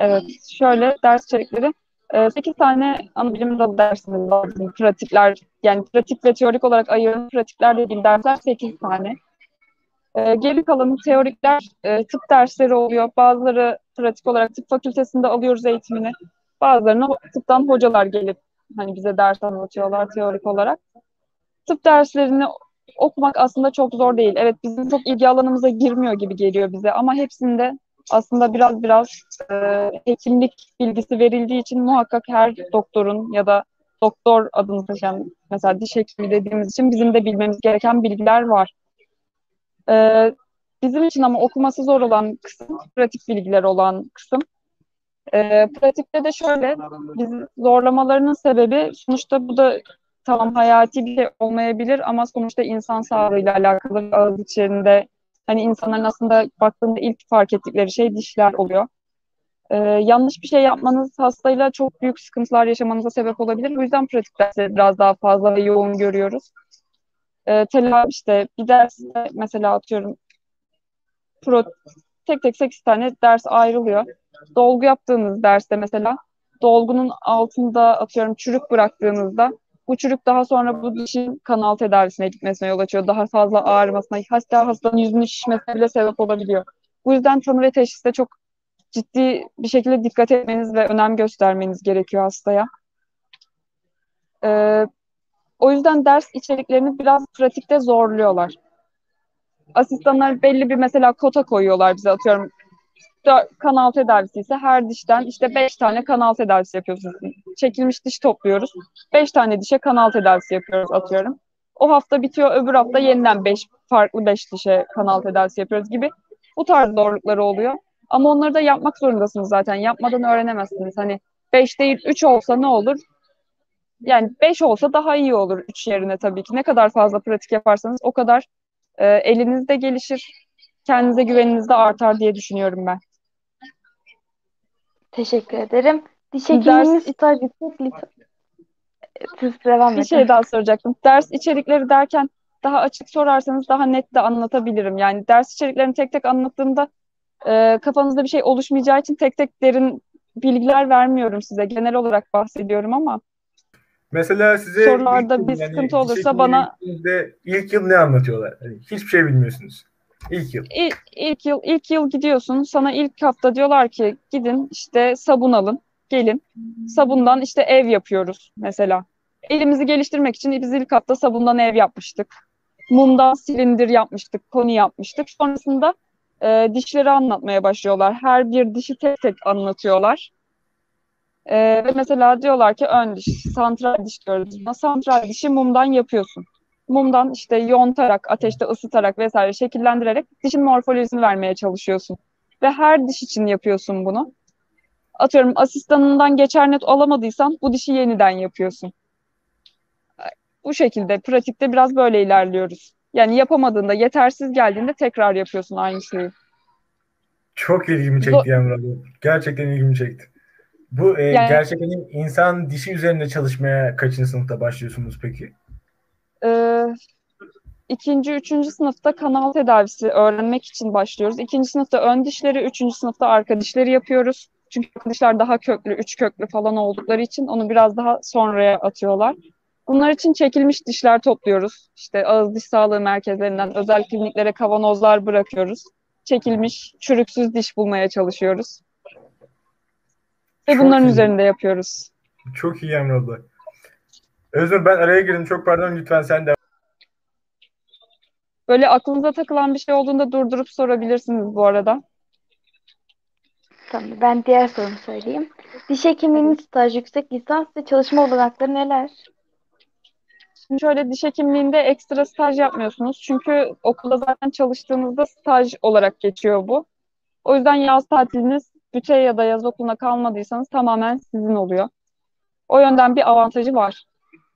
Evet, şöyle ders içerikleri. 8 tane ana bilim dalı dersimiz var. Pratikler, yani pratik ve teorik olarak ayırılan pratikler dediğim dersler 8 tane. Ee, geri kalanı teorikler e, tıp dersleri oluyor. Bazıları pratik olarak tıp fakültesinde alıyoruz eğitimini. Bazılarına tıptan hocalar gelip hani bize ders anlatıyorlar teorik olarak. Tıp derslerini okumak aslında çok zor değil. Evet bizim çok ilgi alanımıza girmiyor gibi geliyor bize ama hepsinde aslında biraz biraz e, hekimlik bilgisi verildiği için muhakkak her doktorun ya da doktor adını taşıyan mesela diş hekimi dediğimiz için bizim de bilmemiz gereken bilgiler var. E, bizim için ama okuması zor olan kısım pratik bilgiler olan kısım. E, pratikte de şöyle biz zorlamalarının sebebi sonuçta bu da tamam hayati bir şey olmayabilir ama sonuçta insan sağlığıyla alakalı ağız içerisinde hani insanların aslında baktığında ilk fark ettikleri şey dişler oluyor. Ee, yanlış bir şey yapmanız hastayla çok büyük sıkıntılar yaşamanıza sebep olabilir. Bu yüzden pratik dersleri biraz daha fazla ve yoğun görüyoruz. Ee, telafi işte bir derste mesela atıyorum pro, tek tek 8 tane ders ayrılıyor. Dolgu yaptığınız derste mesela dolgunun altında atıyorum çürük bıraktığınızda bu çürük daha sonra bu dişin kanal tedavisine gitmesine yol açıyor. Daha fazla ağrımasına, hatta hastanın yüzünün şişmesine bile sebep olabiliyor. Bu yüzden tanı ve teşhiste çok ciddi bir şekilde dikkat etmeniz ve önem göstermeniz gerekiyor hastaya. Ee, o yüzden ders içeriklerini biraz pratikte zorluyorlar. Asistanlar belli bir mesela kota koyuyorlar bize atıyorum kanal tedavisi ise her dişten işte 5 tane kanal tedavisi yapıyorsunuz. Çekilmiş diş topluyoruz. 5 tane dişe kanal tedavisi yapıyoruz atıyorum. O hafta bitiyor, öbür hafta yeniden 5 farklı 5 dişe kanal tedavisi yapıyoruz gibi. Bu tarz zorlukları oluyor. Ama onları da yapmak zorundasınız zaten. Yapmadan öğrenemezsiniz. Hani 5 değil 3 olsa ne olur? Yani 5 olsa daha iyi olur 3 yerine tabii ki. Ne kadar fazla pratik yaparsanız o kadar e, eliniz de gelişir. Kendinize güveniniz de artar diye düşünüyorum ben. Teşekkür ederim. Diş Ders- hekimliğinin staj yüksek lisans... Siz devam Bir edin. şey daha soracaktım. Ders içerikleri derken daha açık sorarsanız daha net de anlatabilirim. Yani ders içeriklerini tek tek anlattığımda e, kafanızda bir şey oluşmayacağı için tek tek derin bilgiler vermiyorum size. Genel olarak bahsediyorum ama Mesela size Sorularda yıl, bir yani sıkıntı diş olursa hekimliğine bana- ilk yıl ne anlatıyorlar? Hani hiçbir şey bilmiyorsunuz. İlk yıl. ilk, ilk yıl ilk yıl gidiyorsun. Sana ilk hafta diyorlar ki gidin işte sabun alın. Gelin. Sabundan işte ev yapıyoruz mesela. Elimizi geliştirmek için biz ilk hafta sabundan ev yapmıştık. Mumdan silindir yapmıştık, koni yapmıştık. Sonrasında e, dişleri anlatmaya başlıyorlar. Her bir dişi tek tek anlatıyorlar. E, ve mesela diyorlar ki ön diş, santral diş diyoruz. Santral dişi mumdan yapıyorsun. Mumdan işte yontarak, ateşte ısıtarak vesaire şekillendirerek dişin morfolojisini vermeye çalışıyorsun. Ve her diş için yapıyorsun bunu. Atıyorum asistanından geçer net alamadıysan bu dişi yeniden yapıyorsun. Bu şekilde pratikte biraz böyle ilerliyoruz. Yani yapamadığında, yetersiz geldiğinde tekrar yapıyorsun aynı şeyi. Çok ilgimi çekti Yağmur abla. Gerçekten ilgimi çekti. Bu e, Yani- gerçekten insan dişi üzerinde çalışmaya kaçıncı sınıfta başlıyorsunuz peki? Ee, ikinci, üçüncü sınıfta kanal tedavisi öğrenmek için başlıyoruz. İkinci sınıfta ön dişleri, üçüncü sınıfta arka dişleri yapıyoruz. Çünkü arka dişler daha köklü, üç köklü falan oldukları için onu biraz daha sonraya atıyorlar. Bunlar için çekilmiş dişler topluyoruz. İşte ağız diş sağlığı merkezlerinden özel kliniklere kavanozlar bırakıyoruz. Çekilmiş, çürüksüz diş bulmaya çalışıyoruz. Ve Çok bunların iyi. üzerinde yapıyoruz. Çok iyi abla. Özgür ben araya girdim. Çok pardon lütfen sen de. Böyle aklınıza takılan bir şey olduğunda durdurup sorabilirsiniz bu arada. Tamam, ben diğer sorumu söyleyeyim. Diş hekimliğinin staj yüksek lisans ve çalışma olanakları neler? Şimdi şöyle diş hekimliğinde ekstra staj yapmıyorsunuz. Çünkü okulda zaten çalıştığınızda staj olarak geçiyor bu. O yüzden yaz tatiliniz büte ya da yaz okuluna kalmadıysanız tamamen sizin oluyor. O yönden bir avantajı var.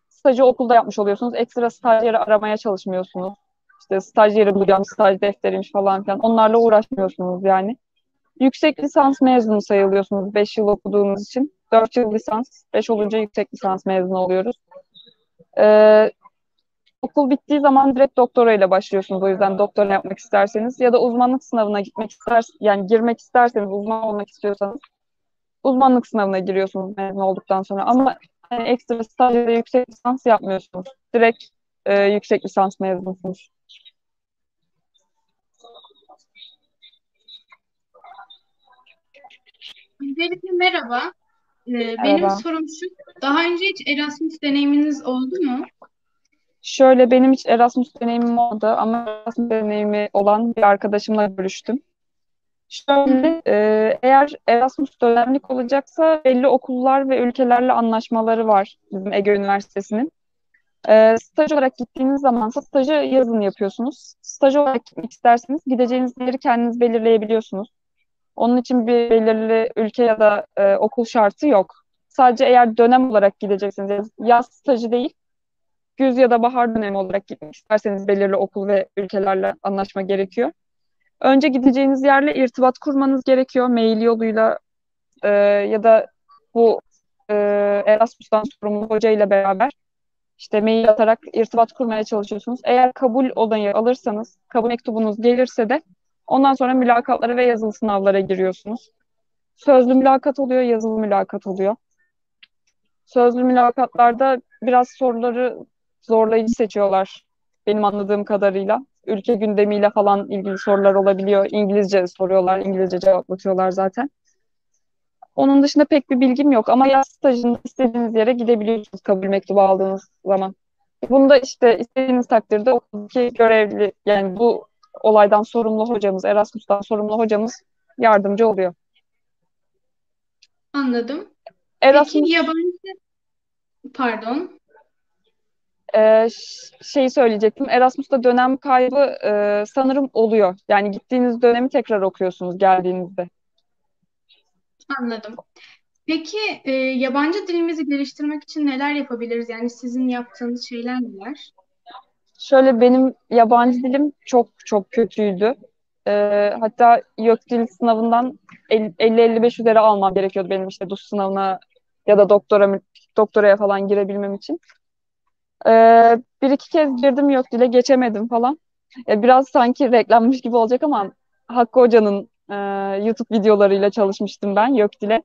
Stajı okulda yapmış oluyorsunuz. Ekstra staj yeri aramaya çalışmıyorsunuz. İşte staj yeri bulacağım, staj defteriymiş falan filan. Onlarla uğraşmıyorsunuz yani. Yüksek lisans mezunu sayılıyorsunuz 5 yıl okuduğunuz için. 4 yıl lisans, 5 olunca yüksek lisans mezunu oluyoruz. Ee, okul bittiği zaman direkt doktora ile başlıyorsunuz. O yüzden doktora yapmak isterseniz ya da uzmanlık sınavına gitmek ister yani girmek isterseniz uzman olmak istiyorsanız uzmanlık sınavına giriyorsunuz mezun olduktan sonra. Ama hani ekstra staj ya yüksek lisans yapmıyorsunuz. Direkt e, yüksek lisans mezunusunuz. Öncelikle merhaba. Ee, benim Merhaba. sorum şu, daha önce hiç Erasmus deneyiminiz oldu mu? Şöyle benim hiç Erasmus deneyimim oldu ama Erasmus deneyimi olan bir arkadaşımla görüştüm. Şöyle, e, eğer Erasmus dönemlik olacaksa belli okullar ve ülkelerle anlaşmaları var bizim Ege Üniversitesi'nin. E, staj olarak gittiğiniz zamansa stajı yazın yapıyorsunuz. Staj olarak gitmek isterseniz gideceğiniz yeri kendiniz belirleyebiliyorsunuz. Onun için bir belirli ülke ya da e, okul şartı yok. Sadece eğer dönem olarak gideceksiniz, yaz, stajı değil, güz ya da bahar dönemi olarak gitmek isterseniz belirli okul ve ülkelerle anlaşma gerekiyor. Önce gideceğiniz yerle irtibat kurmanız gerekiyor mail yoluyla e, ya da bu e, Erasmus'tan sorumlu hoca ile beraber işte mail atarak irtibat kurmaya çalışıyorsunuz. Eğer kabul onayı alırsanız, kabul mektubunuz gelirse de ondan sonra mülakatlara ve yazılı sınavlara giriyorsunuz. Sözlü mülakat oluyor, yazılı mülakat oluyor. Sözlü mülakatlarda biraz soruları zorlayıcı seçiyorlar benim anladığım kadarıyla. Ülke gündemiyle falan ilgili sorular olabiliyor. İngilizce soruyorlar, İngilizce cevaplatıyorlar zaten. Onun dışında pek bir bilgim yok ama yaz stajında istediğiniz yere gidebiliyorsunuz kabul mektubu aldığınız zaman. Bunu da işte istediğiniz takdirde okuldaki görevli yani bu olaydan sorumlu hocamız, Erasmus'tan sorumlu hocamız yardımcı oluyor. Anladım. Erasmus Peki yabancı, pardon. e, ş- şeyi söyleyecektim. Erasmus'ta dönem kaybı e, sanırım oluyor. Yani gittiğiniz dönemi tekrar okuyorsunuz geldiğinizde. Anladım. Peki e, yabancı dilimizi geliştirmek için neler yapabiliriz? Yani sizin yaptığınız şeyler neler? Şöyle benim yabancı dilim çok çok kötüydü. Ee, hatta YÖK Dil sınavından el- 50-55 üzeri almam gerekiyordu benim işte DUS sınavına ya da doktora doktoraya falan girebilmem için. Ee, bir iki kez girdim YÖK Dil'e geçemedim falan. Ya biraz sanki reklammış gibi olacak ama Hakkı Hoca'nın e, YouTube videolarıyla çalışmıştım ben YÖK Dil'e.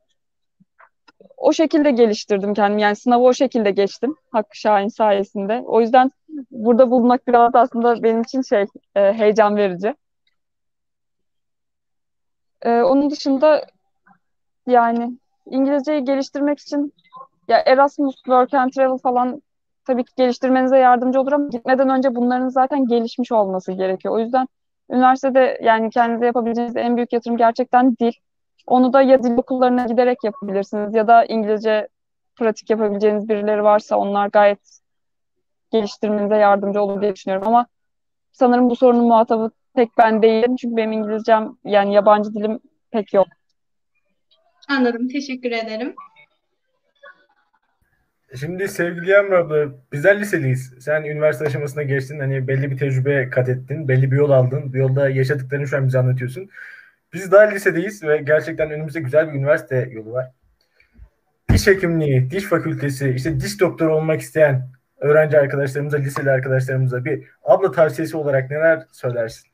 O şekilde geliştirdim kendimi. Yani sınavı o şekilde geçtim Hakkı Şahin sayesinde. O yüzden burada bulunmak biraz da aslında benim için şey e, heyecan verici. E, onun dışında yani İngilizceyi geliştirmek için ya Erasmus, Work and Travel falan tabii ki geliştirmenize yardımcı olur ama gitmeden önce bunların zaten gelişmiş olması gerekiyor. O yüzden üniversitede yani kendinize yapabileceğiniz en büyük yatırım gerçekten dil. Onu da ya dil okullarına giderek yapabilirsiniz ya da İngilizce pratik yapabileceğiniz birileri varsa onlar gayet geliştirmenize yardımcı olur diye düşünüyorum. Ama sanırım bu sorunun muhatabı tek ben değilim. Çünkü benim İngilizcem yani yabancı dilim pek yok. Anladım. Teşekkür ederim. Şimdi sevgili Yağmur abla bizler liseliyiz. Sen üniversite aşamasına geçtin. Hani belli bir tecrübe kat ettin. Belli bir yol aldın. Bu yolda yaşadıklarını şu an bize anlatıyorsun. Biz daha lisedeyiz ve gerçekten önümüzde güzel bir üniversite yolu var. Diş hekimliği, diş fakültesi, işte diş doktoru olmak isteyen öğrenci arkadaşlarımıza, liseli arkadaşlarımıza bir abla tavsiyesi olarak neler söylersin?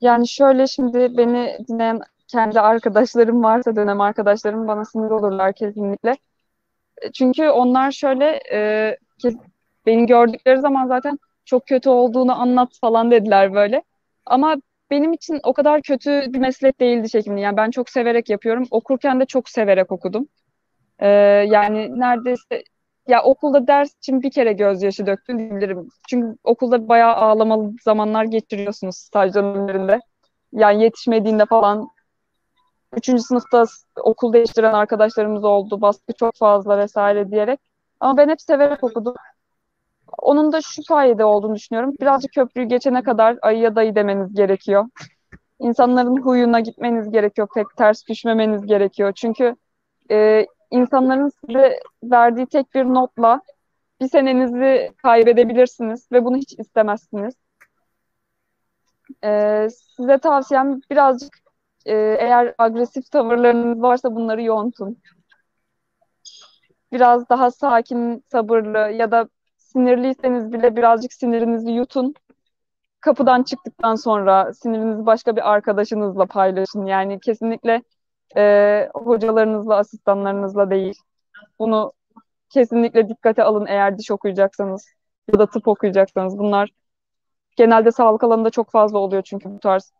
Yani şöyle şimdi beni dinleyen kendi arkadaşlarım varsa dönem arkadaşlarım bana sinir olurlar kesinlikle. Çünkü onlar şöyle e, beni gördükleri zaman zaten çok kötü olduğunu anlat falan dediler böyle. Ama benim için o kadar kötü bir meslek değildi diş hekimliği. Yani ben çok severek yapıyorum. Okurken de çok severek okudum. E, yani neredeyse ya okulda ders için bir kere gözyaşı döktüm diyebilirim. Çünkü okulda bayağı ağlamalı zamanlar geçiriyorsunuz staj dönemlerinde. Yani yetişmediğinde falan Üçüncü sınıfta okul değiştiren arkadaşlarımız oldu. Baskı çok fazla vesaire diyerek. Ama ben hep severek okudum. Onun da şu sayede olduğunu düşünüyorum. Birazcık köprüyü geçene kadar ayıya dayı demeniz gerekiyor. İnsanların huyuna gitmeniz gerekiyor. Pek ters düşmemeniz gerekiyor. Çünkü e, insanların size verdiği tek bir notla bir senenizi kaybedebilirsiniz ve bunu hiç istemezsiniz. E, size tavsiyem birazcık e, eğer agresif tavırlarınız varsa bunları yontun. Biraz daha sakin, sabırlı ya da sinirliyseniz bile birazcık sinirinizi yutun. Kapıdan çıktıktan sonra sinirinizi başka bir arkadaşınızla paylaşın. Yani kesinlikle e, hocalarınızla, asistanlarınızla değil. Bunu kesinlikle dikkate alın eğer diş okuyacaksanız ya da tıp okuyacaksanız. Bunlar genelde sağlık alanında çok fazla oluyor çünkü bu tarz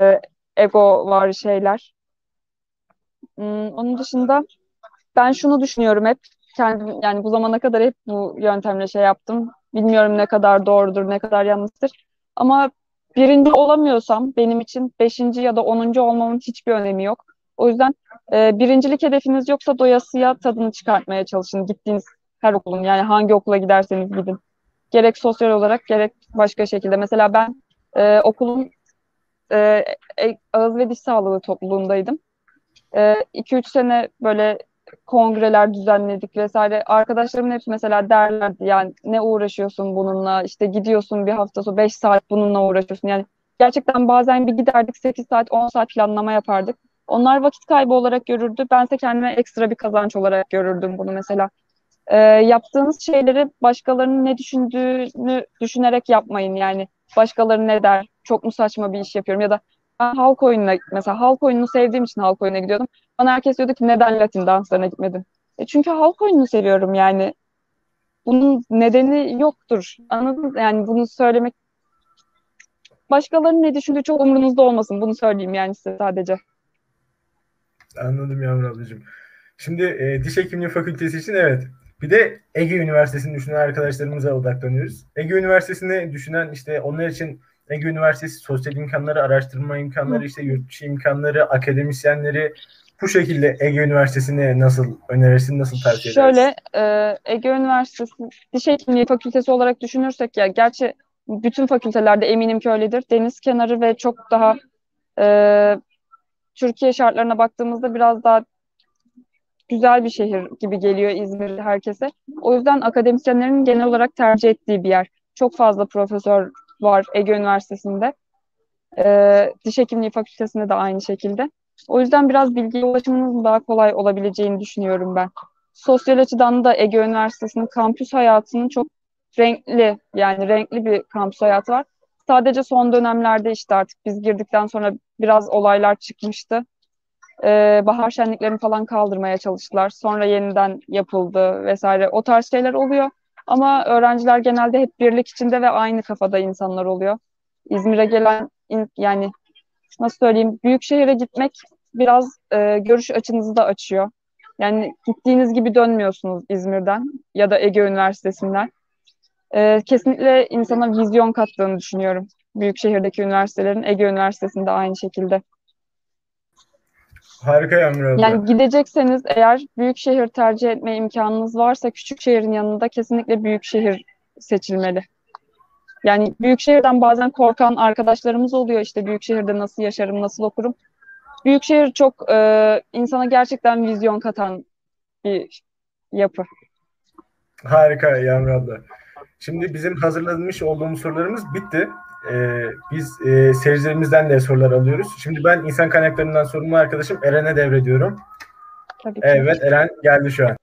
e, ego var şeyler. Hmm, onun dışında ben şunu düşünüyorum hep kendim yani bu zamana kadar hep bu yöntemle şey yaptım. Bilmiyorum ne kadar doğrudur, ne kadar yanlıştır. Ama birinci olamıyorsam benim için beşinci ya da onuncu olmamın hiçbir önemi yok. O yüzden e, birincilik hedefiniz yoksa doyasıya tadını çıkartmaya çalışın. Gittiğiniz her okulun yani hangi okula giderseniz gidin. Gerek sosyal olarak gerek başka şekilde. Mesela ben e, okulun e, e, ağız ve diş sağlığı topluluğundaydım. 2-3 sene böyle kongreler düzenledik vesaire. Arkadaşlarımın hepsi mesela derlerdi yani ne uğraşıyorsun bununla işte gidiyorsun bir hafta sonra 5 saat bununla uğraşıyorsun. Yani gerçekten bazen bir giderdik 8 saat 10 saat planlama yapardık. Onlar vakit kaybı olarak görürdü. Bense kendime ekstra bir kazanç olarak görürdüm bunu mesela. Ee, yaptığınız şeyleri başkalarının ne düşündüğünü düşünerek yapmayın yani. Başkaları ne der? Çok mu saçma bir iş yapıyorum ya da ben halk oyununa mesela halk oyununu sevdiğim için halk oyununa gidiyordum. Bana herkes diyordu ki neden Latin danslarına gitmedin? E çünkü halk oyununu seviyorum yani. Bunun nedeni yoktur. Anladınız? Yani bunu söylemek başkalarının ne düşündüğü çok umurunuzda olmasın. Bunu söyleyeyim yani size sadece. Anladım Yağmur ablacığım. Şimdi e, diş hekimliği fakültesi için evet. Bir de Ege Üniversitesi'ni düşünen arkadaşlarımıza odaklanıyoruz. Ege Üniversitesi'ni düşünen işte onlar için Ege Üniversitesi sosyal imkanları, araştırma imkanları, işte yurt dışı imkanları, akademisyenleri, bu şekilde Ege Üniversitesi'ni nasıl önerirsin, nasıl tavsiye edersin? Şöyle e, Ege Üniversitesi Diş Hekimliği Fakültesi olarak düşünürsek ya gerçi bütün fakültelerde eminim ki öyledir. Deniz kenarı ve çok daha e, Türkiye şartlarına baktığımızda biraz daha güzel bir şehir gibi geliyor İzmir herkese. O yüzden akademisyenlerin genel olarak tercih ettiği bir yer. Çok fazla profesör var Ege Üniversitesi'nde. E, Diş Hekimliği Fakültesi'nde de aynı şekilde. O yüzden biraz bilgiye ulaşımınızın daha kolay olabileceğini düşünüyorum ben. Sosyal açıdan da Ege Üniversitesi'nin kampüs hayatının çok renkli yani renkli bir kampüs hayatı var. Sadece son dönemlerde işte artık biz girdikten sonra biraz olaylar çıkmıştı. Ee, bahar şenliklerini falan kaldırmaya çalıştılar. Sonra yeniden yapıldı vesaire. O tarz şeyler oluyor. Ama öğrenciler genelde hep birlik içinde ve aynı kafada insanlar oluyor. İzmir'e gelen yani nasıl söyleyeyim büyük şehire gitmek biraz e, görüş açınızı da açıyor. Yani gittiğiniz gibi dönmüyorsunuz İzmir'den ya da Ege Üniversitesi'nden. E, kesinlikle insana vizyon kattığını düşünüyorum. Büyük şehirdeki üniversitelerin Ege Üniversitesi'nde aynı şekilde. Harika Yağmur abla. Yani gidecekseniz eğer büyük şehir tercih etme imkanınız varsa küçük şehrin yanında kesinlikle büyük şehir seçilmeli. Yani büyük şehirden bazen korkan arkadaşlarımız oluyor işte büyük şehirde nasıl yaşarım, nasıl okurum. Büyük şehir çok e, insana gerçekten vizyon katan bir yapı. Harika Yağmur abla. Şimdi bizim hazırlamış olduğumuz sorularımız bitti. Ee, biz e, seyircilerimizden de sorular alıyoruz. Şimdi ben insan kaynaklarından sorumlu arkadaşım Eren'e devrediyorum. Tabii ki. Evet Eren geldi şu an.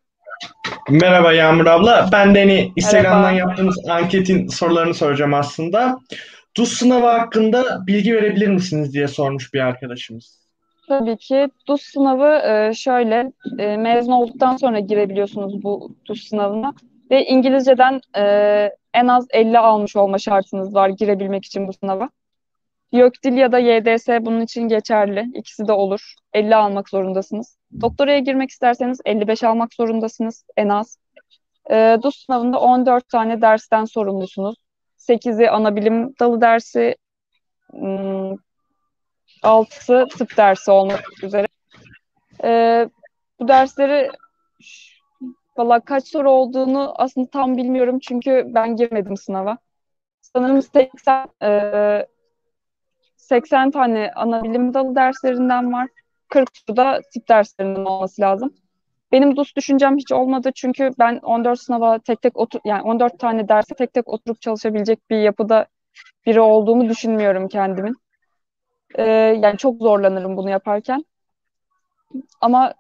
Merhaba Yağmur abla. Ben de hani Instagram'dan Merhaba. yaptığımız anketin sorularını soracağım aslında. DUS sınavı hakkında bilgi verebilir misiniz diye sormuş bir arkadaşımız. Tabii ki DUS sınavı e, şöyle e, mezun olduktan sonra girebiliyorsunuz bu DUS sınavına ve İngilizceden e, en az 50 almış olma şartınız var girebilmek için bu sınava. YÖKDİL ya da YDS bunun için geçerli. İkisi de olur. 50 almak zorundasınız. Doktoraya girmek isterseniz 55 almak zorundasınız en az. E, DUS sınavında 14 tane dersten sorumlusunuz. 8'i ana bilim dalı dersi, hmm, 6'sı tıp dersi olmak üzere. Ee, bu dersleri valla kaç soru olduğunu aslında tam bilmiyorum çünkü ben girmedim sınava. Sanırım 80 e, 80 tane ana bilim dalı derslerinden var. 40 da tıp derslerinden olması lazım. Benim DUS düşüncem hiç olmadı çünkü ben 14 sınava tek tek otur yani 14 tane derse tek tek oturup çalışabilecek bir yapıda biri olduğumu düşünmüyorum kendimin. Ee, yani çok zorlanırım bunu yaparken. Ama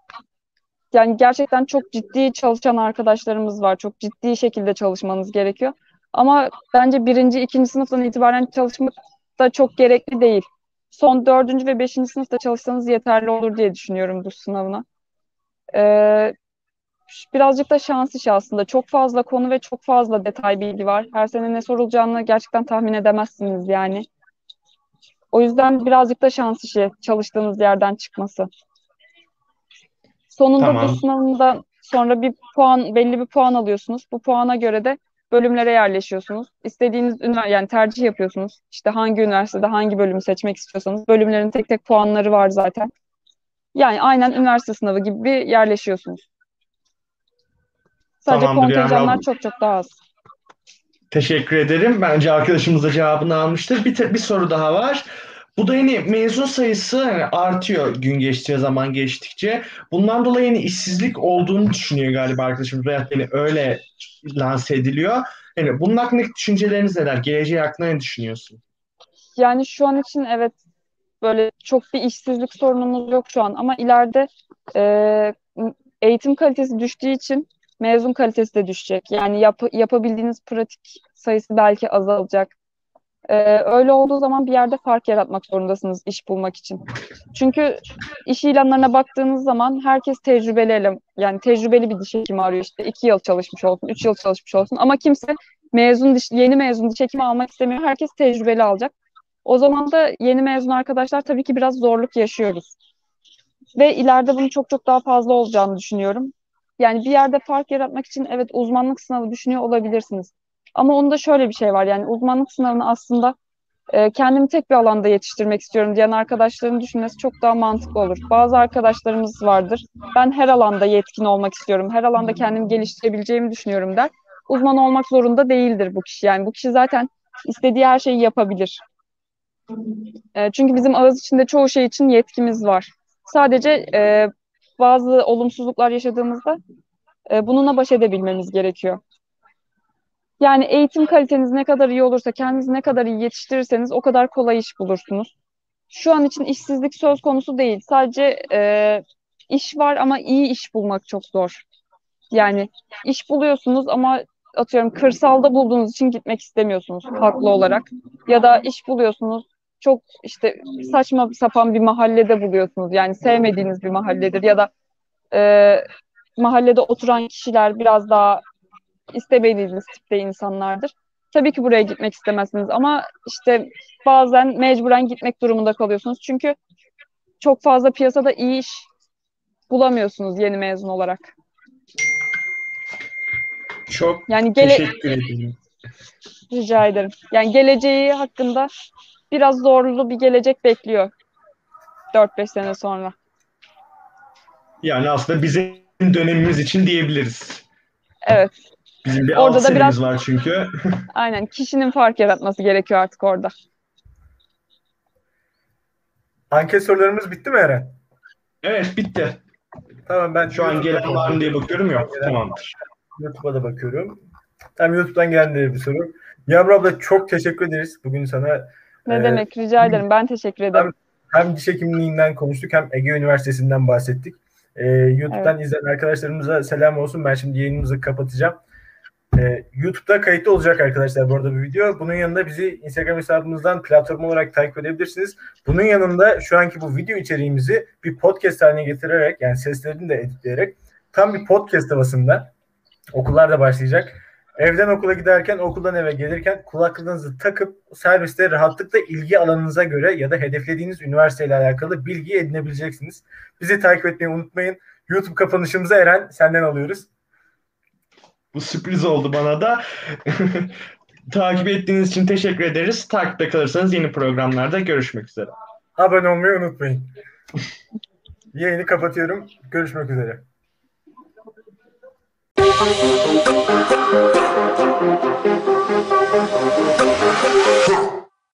yani gerçekten çok ciddi çalışan arkadaşlarımız var. Çok ciddi şekilde çalışmanız gerekiyor. Ama bence birinci, ikinci sınıftan itibaren çalışmak da çok gerekli değil. Son dördüncü ve beşinci sınıfta çalışsanız yeterli olur diye düşünüyorum bu sınavına. Ee, birazcık da şans işi aslında. Çok fazla konu ve çok fazla detay bilgi var. Her sene ne sorulacağını gerçekten tahmin edemezsiniz yani. O yüzden birazcık da şans işi çalıştığınız yerden çıkması. Sonunda Tamam. bu sınavından sonra bir puan, belli bir puan alıyorsunuz. Bu puana göre de bölümlere yerleşiyorsunuz. İstediğiniz yani tercih yapıyorsunuz. İşte hangi üniversitede hangi bölümü seçmek istiyorsanız bölümlerin tek tek puanları var zaten. Yani aynen üniversite sınavı gibi bir yerleşiyorsunuz. Sadece Tamamdır kontenjanlar abla. çok çok daha az. Teşekkür ederim. Bence arkadaşımız da cevabını almıştır. Bir, te- bir soru daha var. Bu da yine mezun sayısı hani artıyor gün geçtikçe, zaman geçtikçe. Bundan dolayı yine işsizlik olduğunu düşünüyor galiba arkadaşımız. Veyahut yani öyle lanse ediliyor. Yani bunun hakkındaki düşünceleriniz neler? Geleceği hakkında ne düşünüyorsun? Yani şu an için evet böyle çok bir işsizlik sorunumuz yok şu an ama ileride e, eğitim kalitesi düştüğü için mezun kalitesi de düşecek. Yani yap, yapabildiğiniz pratik sayısı belki azalacak. E, öyle olduğu zaman bir yerde fark yaratmak zorundasınız iş bulmak için. Çünkü iş ilanlarına baktığınız zaman herkes tecrübeli ele, yani tecrübeli bir diş hekimi arıyor işte iki yıl çalışmış olsun, üç yıl çalışmış olsun ama kimse mezun diş, yeni mezun diş hekimi almak istemiyor. Herkes tecrübeli alacak. O zaman da yeni mezun arkadaşlar tabii ki biraz zorluk yaşıyoruz. Ve ileride bunun çok çok daha fazla olacağını düşünüyorum. Yani bir yerde fark yaratmak için evet uzmanlık sınavı düşünüyor olabilirsiniz. Ama onda şöyle bir şey var yani uzmanlık sınavını aslında e, kendimi tek bir alanda yetiştirmek istiyorum diyen arkadaşların düşünmesi çok daha mantıklı olur. Bazı arkadaşlarımız vardır. Ben her alanda yetkin olmak istiyorum. Her alanda kendimi geliştirebileceğimi düşünüyorum der. Uzman olmak zorunda değildir bu kişi. Yani bu kişi zaten istediği her şeyi yapabilir. E, çünkü bizim ağız içinde çoğu şey için yetkimiz var. Sadece e, bazı olumsuzluklar yaşadığımızda e, bununla baş edebilmemiz gerekiyor. Yani eğitim kaliteniz ne kadar iyi olursa, kendinizi ne kadar iyi yetiştirirseniz o kadar kolay iş bulursunuz. Şu an için işsizlik söz konusu değil. Sadece e, iş var ama iyi iş bulmak çok zor. Yani iş buluyorsunuz ama atıyorum kırsalda bulduğunuz için gitmek istemiyorsunuz haklı olarak. Ya da iş buluyorsunuz çok işte saçma sapan bir mahallede buluyorsunuz. Yani sevmediğiniz bir mahalledir ya da e, mahallede oturan kişiler biraz daha istemediğiniz tipte insanlardır. Tabii ki buraya gitmek istemezsiniz ama işte bazen mecburen gitmek durumunda kalıyorsunuz. Çünkü çok fazla piyasada iyi iş bulamıyorsunuz yeni mezun olarak. Çok Yani gele teşekkür ederim. rica ederim. Yani geleceği hakkında biraz zorlu bir gelecek bekliyor 4-5 sene sonra. Yani aslında bizim dönemimiz için diyebiliriz. Evet, Bizim bir Orada alt da biraz- var çünkü. [LAUGHS] aynen. Kişinin fark yaratması gerekiyor artık orada. Anket sorularımız bitti mi Eren? Evet bitti. Tamam ben Şu an gelen var mı diye bakıyorum yok. Tamamdır. YouTube'a da bakıyorum. Hem YouTube'dan gelen de bir soru. Yağmur abla çok teşekkür ederiz. Bugün sana Ne Ee, demek rica ederim. Ben teşekkür ederim. hem diş hekimliğinden konuştuk hem Ege Üniversitesi'nden bahsettik. Ee, YouTube'dan izleyen arkadaşlarımıza selam olsun. Ben şimdi yayınımızı kapatacağım. Ee, YouTube'da kayıtlı olacak arkadaşlar bu arada bu video. Bunun yanında bizi Instagram hesabımızdan platform olarak takip edebilirsiniz. Bunun yanında şu anki bu video içeriğimizi bir podcast haline getirerek yani seslerini de editleyerek tam bir podcast havasında okullar da başlayacak. Evden okula giderken, okuldan eve gelirken kulaklığınızı takıp serviste rahatlıkla ilgi alanınıza göre ya da hedeflediğiniz üniversiteyle alakalı bilgi edinebileceksiniz. Bizi takip etmeyi unutmayın. YouTube kapanışımızı Eren senden alıyoruz. Bu sürpriz oldu bana da. [LAUGHS] Takip ettiğiniz için teşekkür ederiz. Takipte kalırsanız yeni programlarda görüşmek üzere. Abone olmayı unutmayın. [LAUGHS] Yayını kapatıyorum. Görüşmek üzere.